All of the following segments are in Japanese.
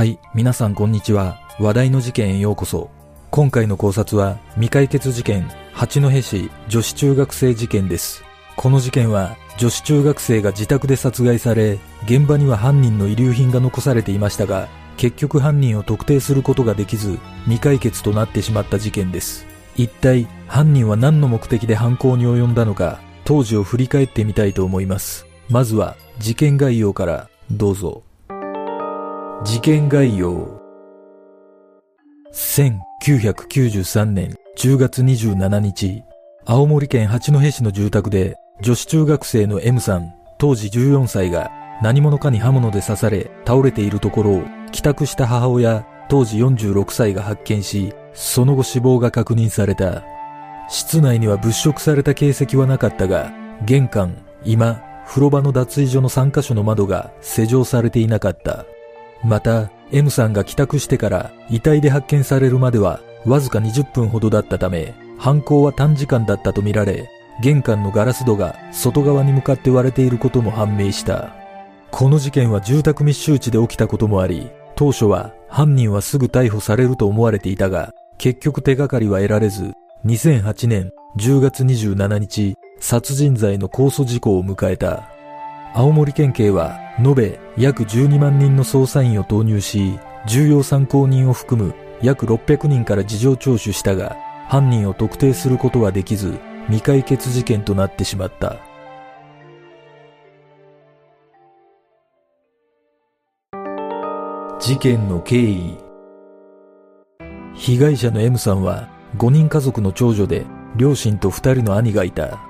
はい、皆さんこんにちは。話題の事件へようこそ。今回の考察は未解決事件、八戸市女子中学生事件です。この事件は女子中学生が自宅で殺害され、現場には犯人の遺留品が残されていましたが、結局犯人を特定することができず、未解決となってしまった事件です。一体犯人は何の目的で犯行に及んだのか、当時を振り返ってみたいと思います。まずは事件概要からどうぞ。事件概要1993年10月27日、青森県八戸市の住宅で女子中学生の M さん、当時14歳が何者かに刃物で刺され倒れているところを帰宅した母親、当時46歳が発見し、その後死亡が確認された。室内には物色された形跡はなかったが、玄関、居間、風呂場の脱衣所の3カ所の窓が施錠されていなかった。また、M さんが帰宅してから遺体で発見されるまではわずか20分ほどだったため、犯行は短時間だったとみられ、玄関のガラス戸が外側に向かって割れていることも判明した。この事件は住宅密集地で起きたこともあり、当初は犯人はすぐ逮捕されると思われていたが、結局手がかりは得られず、2008年10月27日、殺人罪の控訴事項を迎えた。青森県警は延べ約12万人の捜査員を投入し、重要参考人を含む約600人から事情聴取したが、犯人を特定することはできず、未解決事件となってしまった。事件の経緯被害者の M さんは5人家族の長女で両親と2人の兄がいた。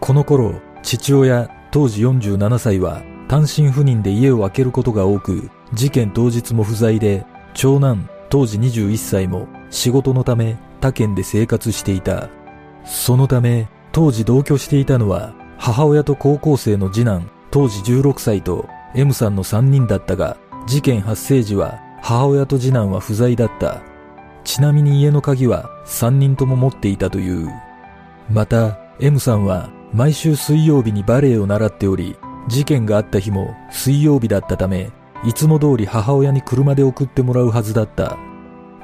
この頃、父親当時47歳は単身赴任で家を空けることが多く、事件当日も不在で、長男当時21歳も仕事のため他県で生活していた。そのため、当時同居していたのは母親と高校生の次男当時16歳と M さんの3人だったが、事件発生時は母親と次男は不在だった。ちなみに家の鍵は3人とも持っていたという。また、M さんは毎週水曜日にバレエを習っており、事件があった日も水曜日だったため、いつも通り母親に車で送ってもらうはずだった。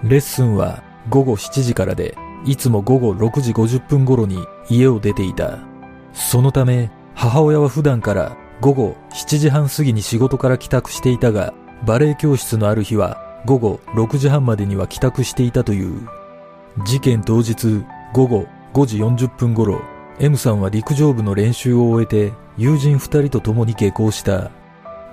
レッスンは午後7時からで、いつも午後6時50分頃に家を出ていた。そのため、母親は普段から午後7時半過ぎに仕事から帰宅していたが、バレエ教室のある日は午後6時半までには帰宅していたという。事件当日午後5時40分頃、M さんは陸上部の練習を終えて友人二人と共に下校した。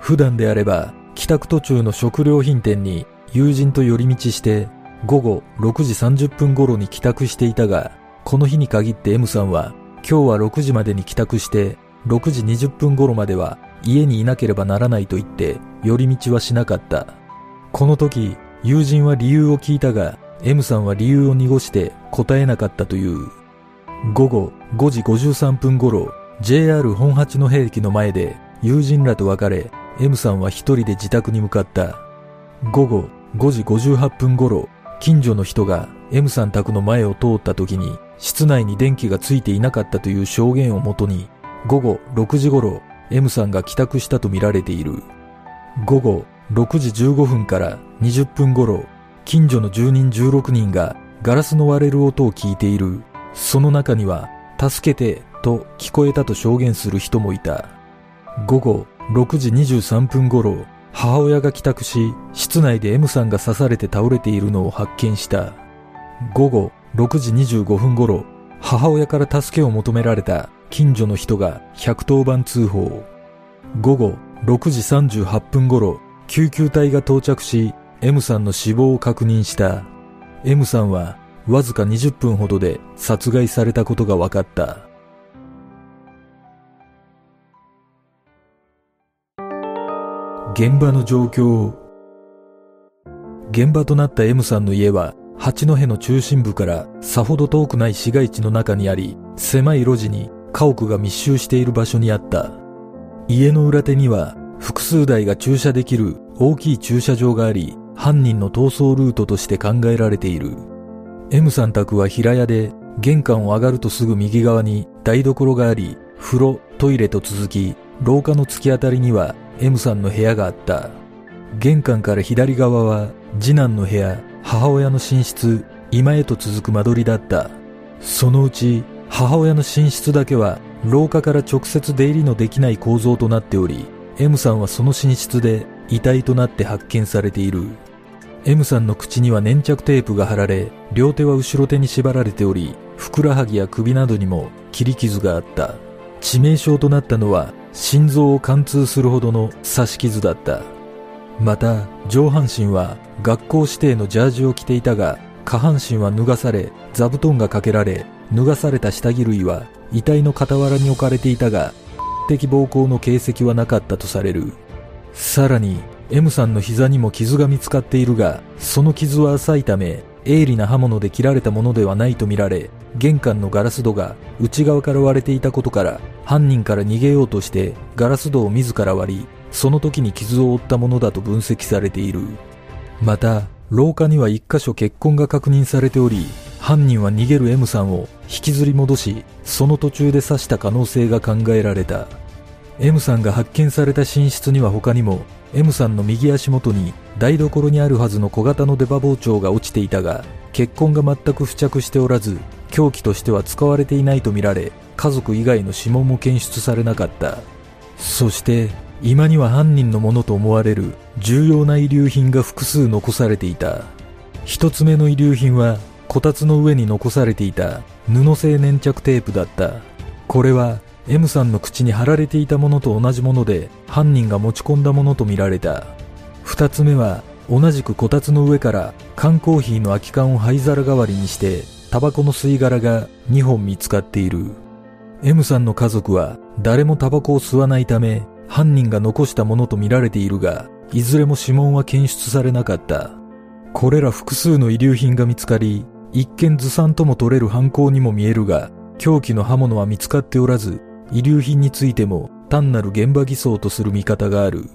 普段であれば帰宅途中の食料品店に友人と寄り道して午後6時30分頃に帰宅していたが、この日に限って M さんは今日は6時までに帰宅して6時20分頃までは家にいなければならないと言って寄り道はしなかった。この時、友人は理由を聞いたが、M さんは理由を濁して答えなかったという。午後5時53分頃、JR 本八の兵器の前で友人らと別れ、M さんは一人で自宅に向かった。午後5時58分頃、近所の人が M さん宅の前を通った時に、室内に電気がついていなかったという証言をもとに、午後6時頃、M さんが帰宅したとみられている。午後6時15分から20分頃、近所の住人16人がガラスの割れる音を聞いている。その中には、助けてと聞こえたと証言する人もいた。午後6時23分頃、母親が帰宅し、室内で M さんが刺されて倒れているのを発見した。午後6時25分頃、母親から助けを求められた近所の人が110番通報。午後6時38分頃、救急隊が到着し、M さんの死亡を確認した。M さんはわずか20分ほどで殺害されたことが分かった。現場の状況現場となった M さんの家は八戸の中心部からさほど遠くない市街地の中にあり、狭い路地に家屋が密集している場所にあった。家の裏手には複数台が駐車できる大きい駐車場があり、犯人の逃走ルートとして考えられている。M さん宅は平屋で、玄関を上がるとすぐ右側に台所があり、風呂、トイレと続き、廊下の突き当たりには M さんの部屋があった。玄関から左側は次男の部屋、母親の寝室、今へと続く間取りだった。そのうち母親の寝室だけは廊下から直接出入りのできない構造となっており、M さんはその寝室で遺体となって発見されている。M さんの口には粘着テープが貼られ、両手は後ろ手に縛られており、ふくらはぎや首などにも切り傷があった。致命傷となったのは心臓を貫通するほどの刺し傷だった。また、上半身は学校指定のジャージを着ていたが、下半身は脱がされ、座布団がかけられ、脱がされた下着類は遺体の傍らに置かれていたが、的暴行の形跡はなかったとされる。さらに、M さんの膝にも傷が見つかっているが、その傷は浅いため、鋭利な刃物で切られたものではないとみられ、玄関のガラス戸が内側から割れていたことから、犯人から逃げようとしてガラス戸を自ら割り、その時に傷を負ったものだと分析されている。また、廊下には一箇所血痕が確認されており、犯人は逃げる M さんを引きずり戻し、その途中で刺した可能性が考えられた。M さんが発見された寝室には他にも、M さんの右足元に台所にあるはずの小型の出刃包丁が落ちていたが、血痕が全く付着しておらず、凶器としては使われていないとみられ、家族以外の指紋も検出されなかった。そして、居間には犯人のものと思われる重要な遺留品が複数残されていた。一つ目の遺留品は、こたつの上に残されていた布製粘着テープだった。これは M さんの口に貼られていたものと同じもので犯人が持ち込んだものとみられた。二つ目は同じくこたつの上から缶コーヒーの空き缶を灰皿代わりにしてタバコの吸い殻が2本見つかっている。M さんの家族は誰もタバコを吸わないため犯人が残したものとみられているが、いずれも指紋は検出されなかった。これら複数の遺留品が見つかり、一見ずさんとも取れる犯行にも見えるが、凶器の刃物は見つかっておらず、遺留品についても単なる現場偽装とする見方がある。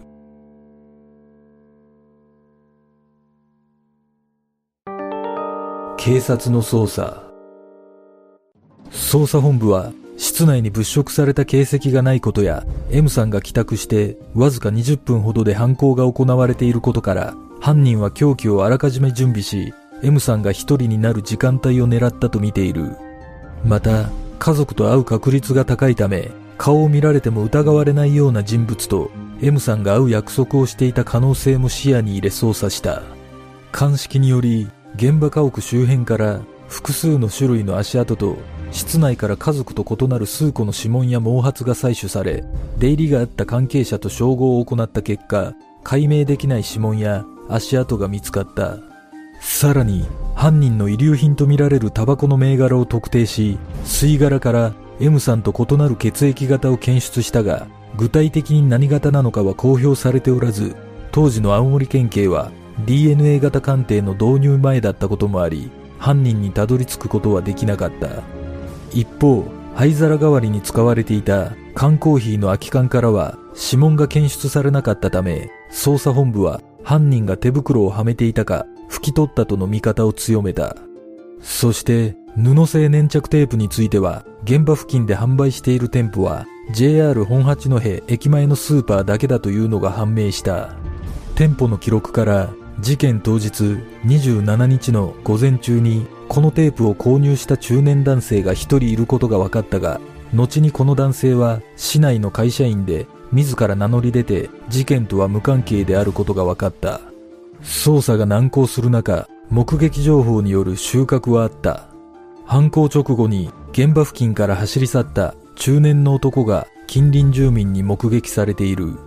警察の捜査捜査本部は室内に物色された形跡がないことや M さんが帰宅してわずか20分ほどで犯行が行われていることから犯人は凶器をあらかじめ準備し M さんが一人になる時間帯を狙ったと見ているまた家族と会う確率が高いため顔を見られても疑われないような人物と M さんが会う約束をしていた可能性も視野に入れ捜査した鑑識により現場家屋周辺から複数の種類の足跡と室内から家族と異なる数個の指紋や毛髪が採取され、出入りがあった関係者と照合を行った結果、解明できない指紋や足跡が見つかった。さらに、犯人の遺留品とみられるタバコの銘柄を特定し、吸い殻から M さんと異なる血液型を検出したが、具体的に何型なのかは公表されておらず、当時の青森県警は DNA 型鑑定の導入前だったこともあり、犯人にたどり着くことはできなかった。一方、灰皿代わりに使われていた缶コーヒーの空き缶からは指紋が検出されなかったため、捜査本部は犯人が手袋をはめていたか拭き取ったとの見方を強めた。そして布製粘着テープについては現場付近で販売している店舗は JR 本八戸駅前のスーパーだけだというのが判明した。店舗の記録から事件当日27日の午前中にこのテープを購入した中年男性が一人いることが分かったが、後にこの男性は市内の会社員で自ら名乗り出て事件とは無関係であることが分かった。捜査が難航する中、目撃情報による収穫はあった。犯行直後に現場付近から走り去った中年の男が近隣住民に目撃されている。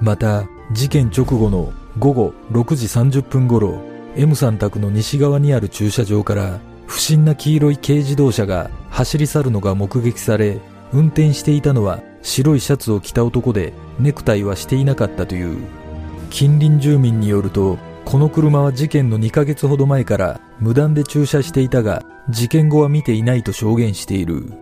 また、事件直後の午後6時30分頃、M さん宅の西側にある駐車場から不審な黄色い軽自動車が走り去るのが目撃され、運転していたのは白いシャツを着た男でネクタイはしていなかったという。近隣住民によると、この車は事件の2ヶ月ほど前から無断で駐車していたが、事件後は見ていないと証言している。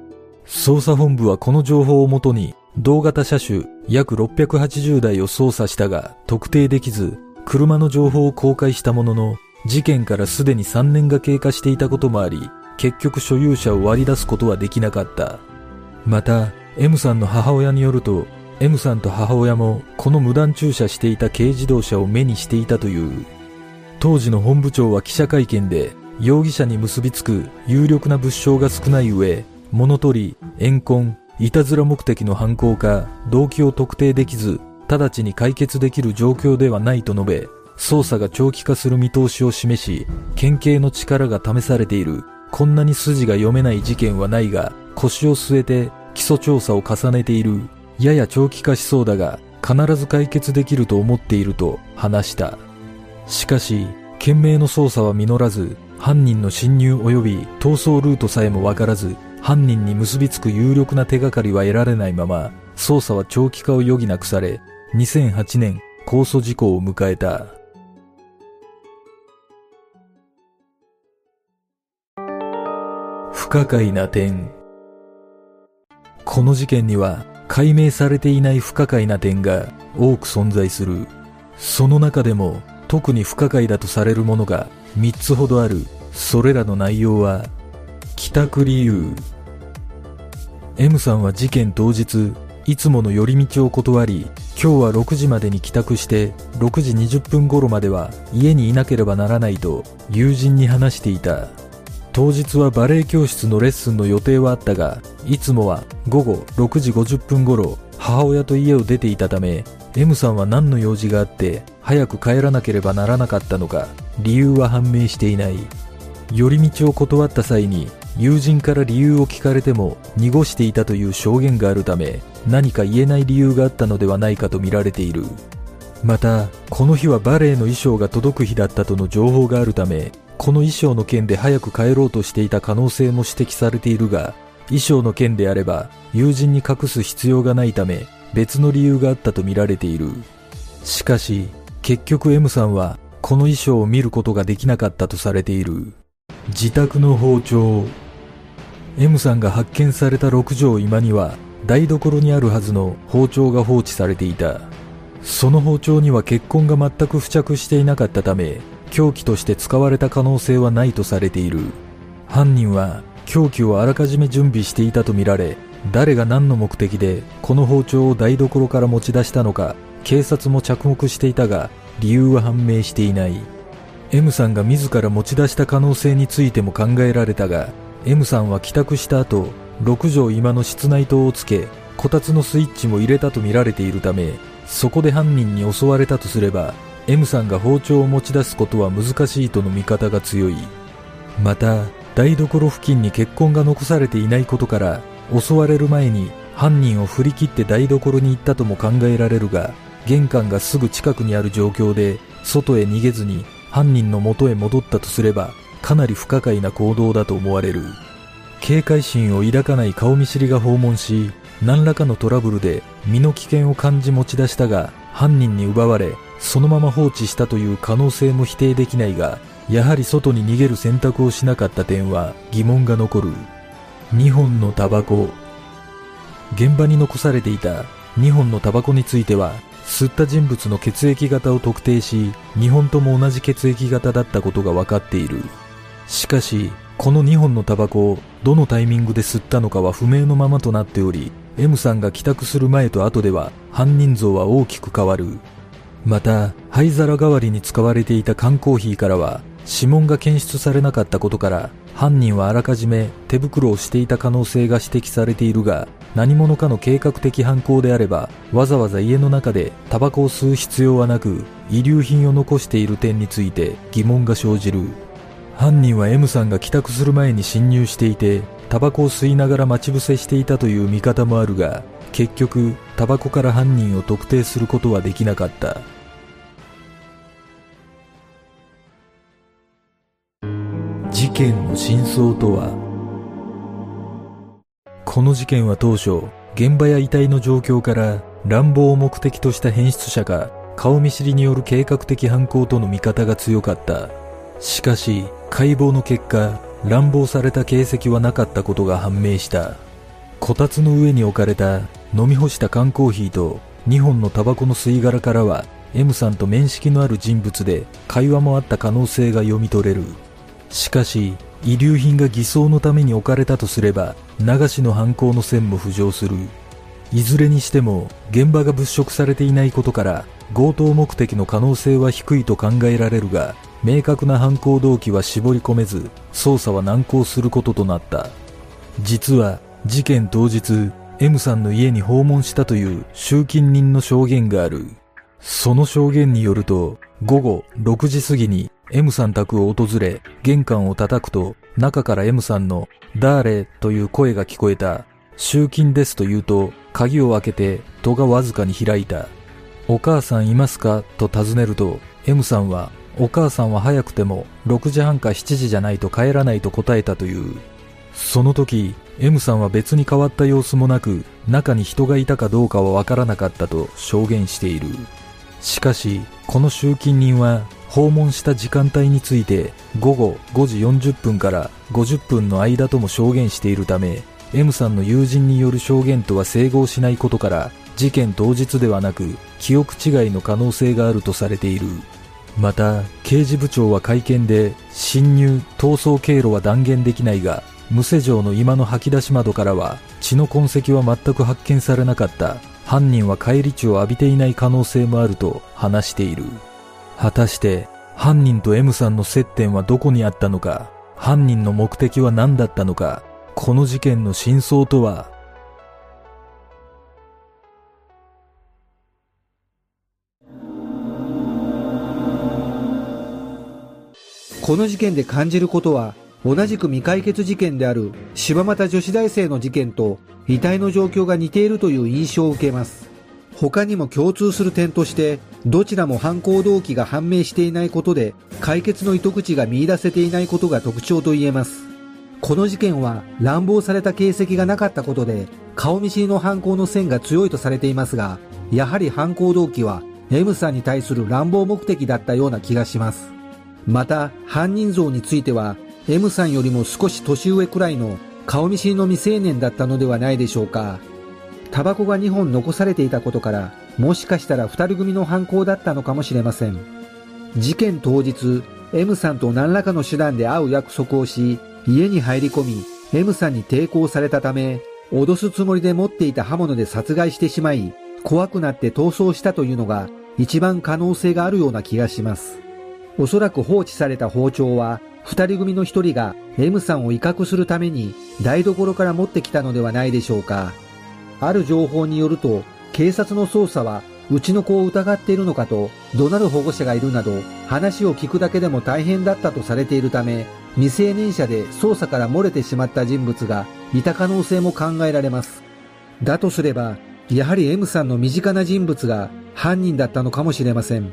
捜査本部はこの情報をもとに、同型車種約680台を捜査したが特定できず、車の情報を公開したものの、事件からすでに3年が経過していたこともあり、結局所有者を割り出すことはできなかった。また、M さんの母親によると、M さんと母親もこの無断駐車していた軽自動車を目にしていたという。当時の本部長は記者会見で容疑者に結びつく有力な物証が少ない上物取り怨恨いたずら目的の犯行か動機を特定できず直ちに解決できる状況ではないと述べ捜査が長期化する見通しを示し県警の力が試されている。こんなに筋が読めない事件はないが腰を据えて基礎調査を重ねている。やや長期化しそうだが必ず解決できると思っていると話した。しかし懸命の捜査は実らず犯人の侵入及び逃走ルートさえもわからず犯人に結びつく有力な手がかりは得られないまま捜査は長期化を余儀なくされ2008年控訴事項を迎えた。不可解な点。この事件には解明されていない不可解な点が多く存在する。その中でも特に不可解だとされるものが3つほどある。それらの内容は帰宅理由。M さんは事件当日いつもの寄り道を断り今日は6時までに帰宅して6時20分頃までは家にいなければならないと友人に話していた。当日はバレエ教室のレッスンの予定はあったがいつもは午後6時50分頃母親と家を出ていたため M さんは何の用事があって早く帰らなければならなかったのか理由は判明していない。寄り道を断った際に友人から理由を聞かれても濁していたという証言があるため何か言えない理由があったのではないかと見られている。またこの日はバレエの衣装が届く日だったとの情報があるためこの衣装の件で早く帰ろうとしていた可能性も指摘されているが、衣装の件であれば友人に隠す必要がないため別の理由があったと見られている。しかし、結局 M さんはこの衣装を見ることができなかったとされている。自宅の包丁。M さんが発見された6畳居間には台所にあるはずの包丁が放置されていた。その包丁には血痕が全く付着していなかったため、凶器として使われた可能性はないとされている。犯人は凶器をあらかじめ準備していたとみられ誰が何の目的でこの包丁を台所から持ち出したのか警察も着目していたが理由は判明していない。M さんが自ら持ち出した可能性についても考えられたが M さんは帰宅した後6畳今の室内灯をつけこたつのスイッチも入れたとみられているためそこで犯人に襲われたとすれば M さんが包丁を持ち出すことは難しいとの見方が強い。また台所付近に血痕が残されていないことから襲われる前に犯人を振り切って台所に行ったとも考えられるが玄関がすぐ近くにある状況で外へ逃げずに犯人の元へ戻ったとすればかなり不可解な行動だと思われる。警戒心を抱かない顔見知りが訪問し何らかのトラブルで身の危険を感じ持ち出したが犯人に奪われそのまま放置したという可能性も否定できないがやはり外に逃げる選択をしなかった点は疑問が残る。2本のタバコ。現場に残されていた2本のタバコについては吸った人物の血液型を特定し2本とも同じ血液型だったことが分かっている。しかしこの2本のタバコをどのタイミングで吸ったのかは不明のままとなっており M さんが帰宅する前と後では犯人像は大きく変わる。また灰皿代わりに使われていた缶コーヒーからは指紋が検出されなかったことから犯人はあらかじめ手袋をしていた可能性が指摘されているが何者かの計画的犯行であればわざわざ家の中でタバコを吸う必要はなく遺留品を残している点について疑問が生じる。犯人は M さんが帰宅する前に侵入していてタバコを吸いながら待ち伏せしていたという見方もあるが結局タバコから犯人を特定することはできなかった。事件の真相とは？この事件は当初現場や遺体の状況から乱暴を目的とした変質者か顔見知りによる計画的犯行との見方が強かった。しかし解剖の結果乱暴された形跡はなかったことが判明した。こたつの上に置かれた飲み干した缶コーヒーと2本のタバコの吸い殻からは M さんと面識のある人物で会話もあった可能性が読み取れる。しかし遺留品が偽装のために置かれたとすれば流しの犯行の線も浮上する。いずれにしても現場が物色されていないことから強盗目的の可能性は低いと考えられるが明確な犯行動機は絞り込めず捜査は難航することとなった。実は事件当日 M さんの家に訪問したという集金人の証言がある。その証言によると午後6時過ぎに M さん宅を訪れ玄関を叩くと中から M さんのダーレという声が聞こえた集金ですと言うと鍵を開けて戸がわずかに開いたお母さんいますか？と尋ねると M さんはお母さんは早くても6時半か7時じゃないと帰らないと答えたという。その時、M さんは別に変わった様子もなく、中に人がいたかどうかはわからなかったと証言している。しかし、この集金人は訪問した時間帯について午後5時40分から50分の間とも証言しているため、M さんの友人による証言とは整合しないことから、事件当日ではなく記憶違いの可能性があるとされている。また、刑事部長は会見で、侵入、逃走経路は断言できないが、無施錠の今の吐き出し窓からは、血の痕跡は全く発見されなかった。犯人は返り血を浴びていない可能性もあると話している。果たして、犯人と M さんの接点はどこにあったのか、犯人の目的は何だったのか、この事件の真相とは？この事件で感じることは、同じく未解決事件である柴又女子大生の事件と遺体の状況が似ているという印象を受けます。他にも共通する点として、どちらも犯行動機が判明していないことで、解決の糸口が見出せていないことが特徴と言えます。この事件は乱暴された形跡がなかったことで、顔見知りの犯行の線が強いとされていますが、やはり犯行動機は M さんに対する乱暴目的だったような気がします。また、犯人像については、M さんよりも少し年上くらいの顔見知りの未成年だったのではないでしょうか。タバコが2本残されていたことから、もしかしたら2人組の犯行だったのかもしれません。事件当日、M さんと何らかの手段で会う約束をし、家に入り込み、M さんに抵抗されたため、脅すつもりで持っていた刃物で殺害してしまい、怖くなって逃走したというのが一番可能性があるような気がします。おそらく放置された包丁は、二人組の一人が M さんを威嚇するために台所から持ってきたのではないでしょうか。ある情報によると、警察の捜査は、うちの子を疑っているのかと怒鳴る保護者がいるなど、話を聞くだけでも大変だったとされているため、未成年者で捜査から漏れてしまった人物がいた可能性も考えられます。だとすれば、やはり M さんの身近な人物が犯人だったのかもしれません。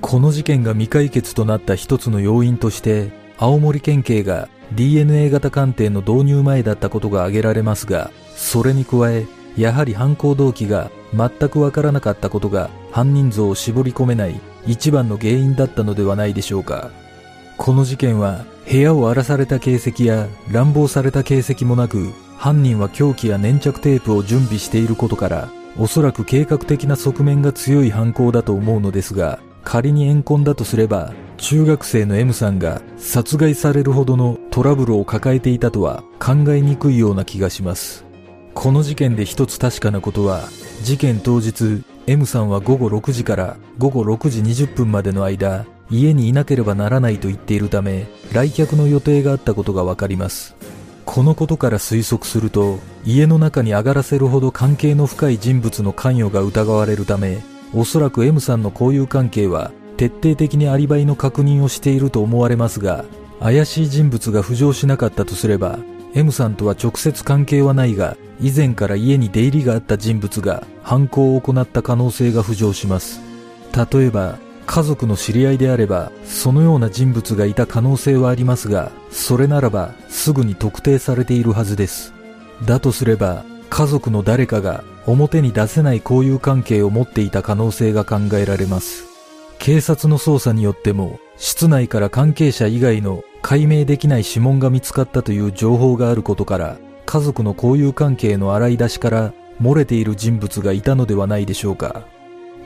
この事件が未解決となった一つの要因として、青森県警が DNA 型鑑定の導入前だったことが挙げられますが、それに加え、やはり犯行動機が全くわからなかったことが犯人像を絞り込めない一番の原因だったのではないでしょうか。この事件は部屋を荒らされた形跡や乱暴された形跡もなく、犯人は凶器や粘着テープを準備していることから、おそらく計画的な側面が強い犯行だと思うのですが、仮に怨恨だとすれば、中学生の M さんが殺害されるほどのトラブルを抱えていたとは考えにくいような気がします。この事件で一つ確かなことは、事件当日、M さんは午後6時から午後6時20分までの間、家にいなければならないと言っているため、来客の予定があったことがわかります。このことから推測すると、家の中に上がらせるほど関係の深い人物の関与が疑われるため、おそらく M さんの交友関係は徹底的にアリバイの確認をしていると思われますが、怪しい人物が浮上しなかったとすれば、M さんとは直接関係はないが、以前から家に出入りがあった人物が犯行を行った可能性が浮上します。例えば、家族の知り合いであれば、そのような人物がいた可能性はありますが、それならばすぐに特定されているはずです。だとすれば、家族の誰かが表に出せない交友関係を持っていた可能性が考えられます。警察の捜査によっても、室内から関係者以外の解明できない指紋が見つかったという情報があることから、家族の交友関係の洗い出しから漏れている人物がいたのではないでしょうか。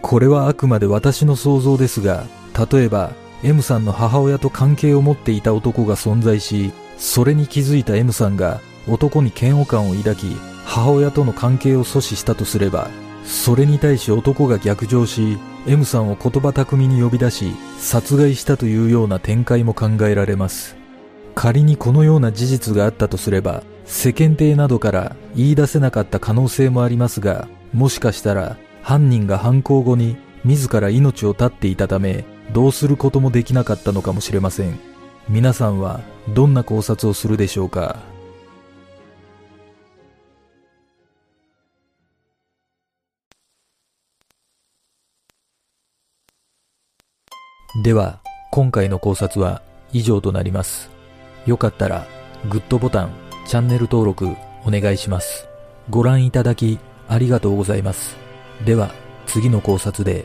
これはあくまで私の想像ですが、例えば M さんの母親と関係を持っていた男が存在し、それに気づいた M さんが男に嫌悪感を抱き、母親との関係を阻止したとすれば、それに対し男が逆上し、M さんを言葉巧みに呼び出し、殺害したというような展開も考えられます。仮にこのような事実があったとすれば、世間体などから言い出せなかった可能性もありますが、もしかしたら犯人が犯行後に自ら命を絶っていたため、どうすることもできなかったのかもしれません。皆さんはどんな考察をするでしょうか？では、今回の考察は以上となります。よかったら、グッドボタン、チャンネル登録お願いします。ご覧いただきありがとうございます。では、次の考察で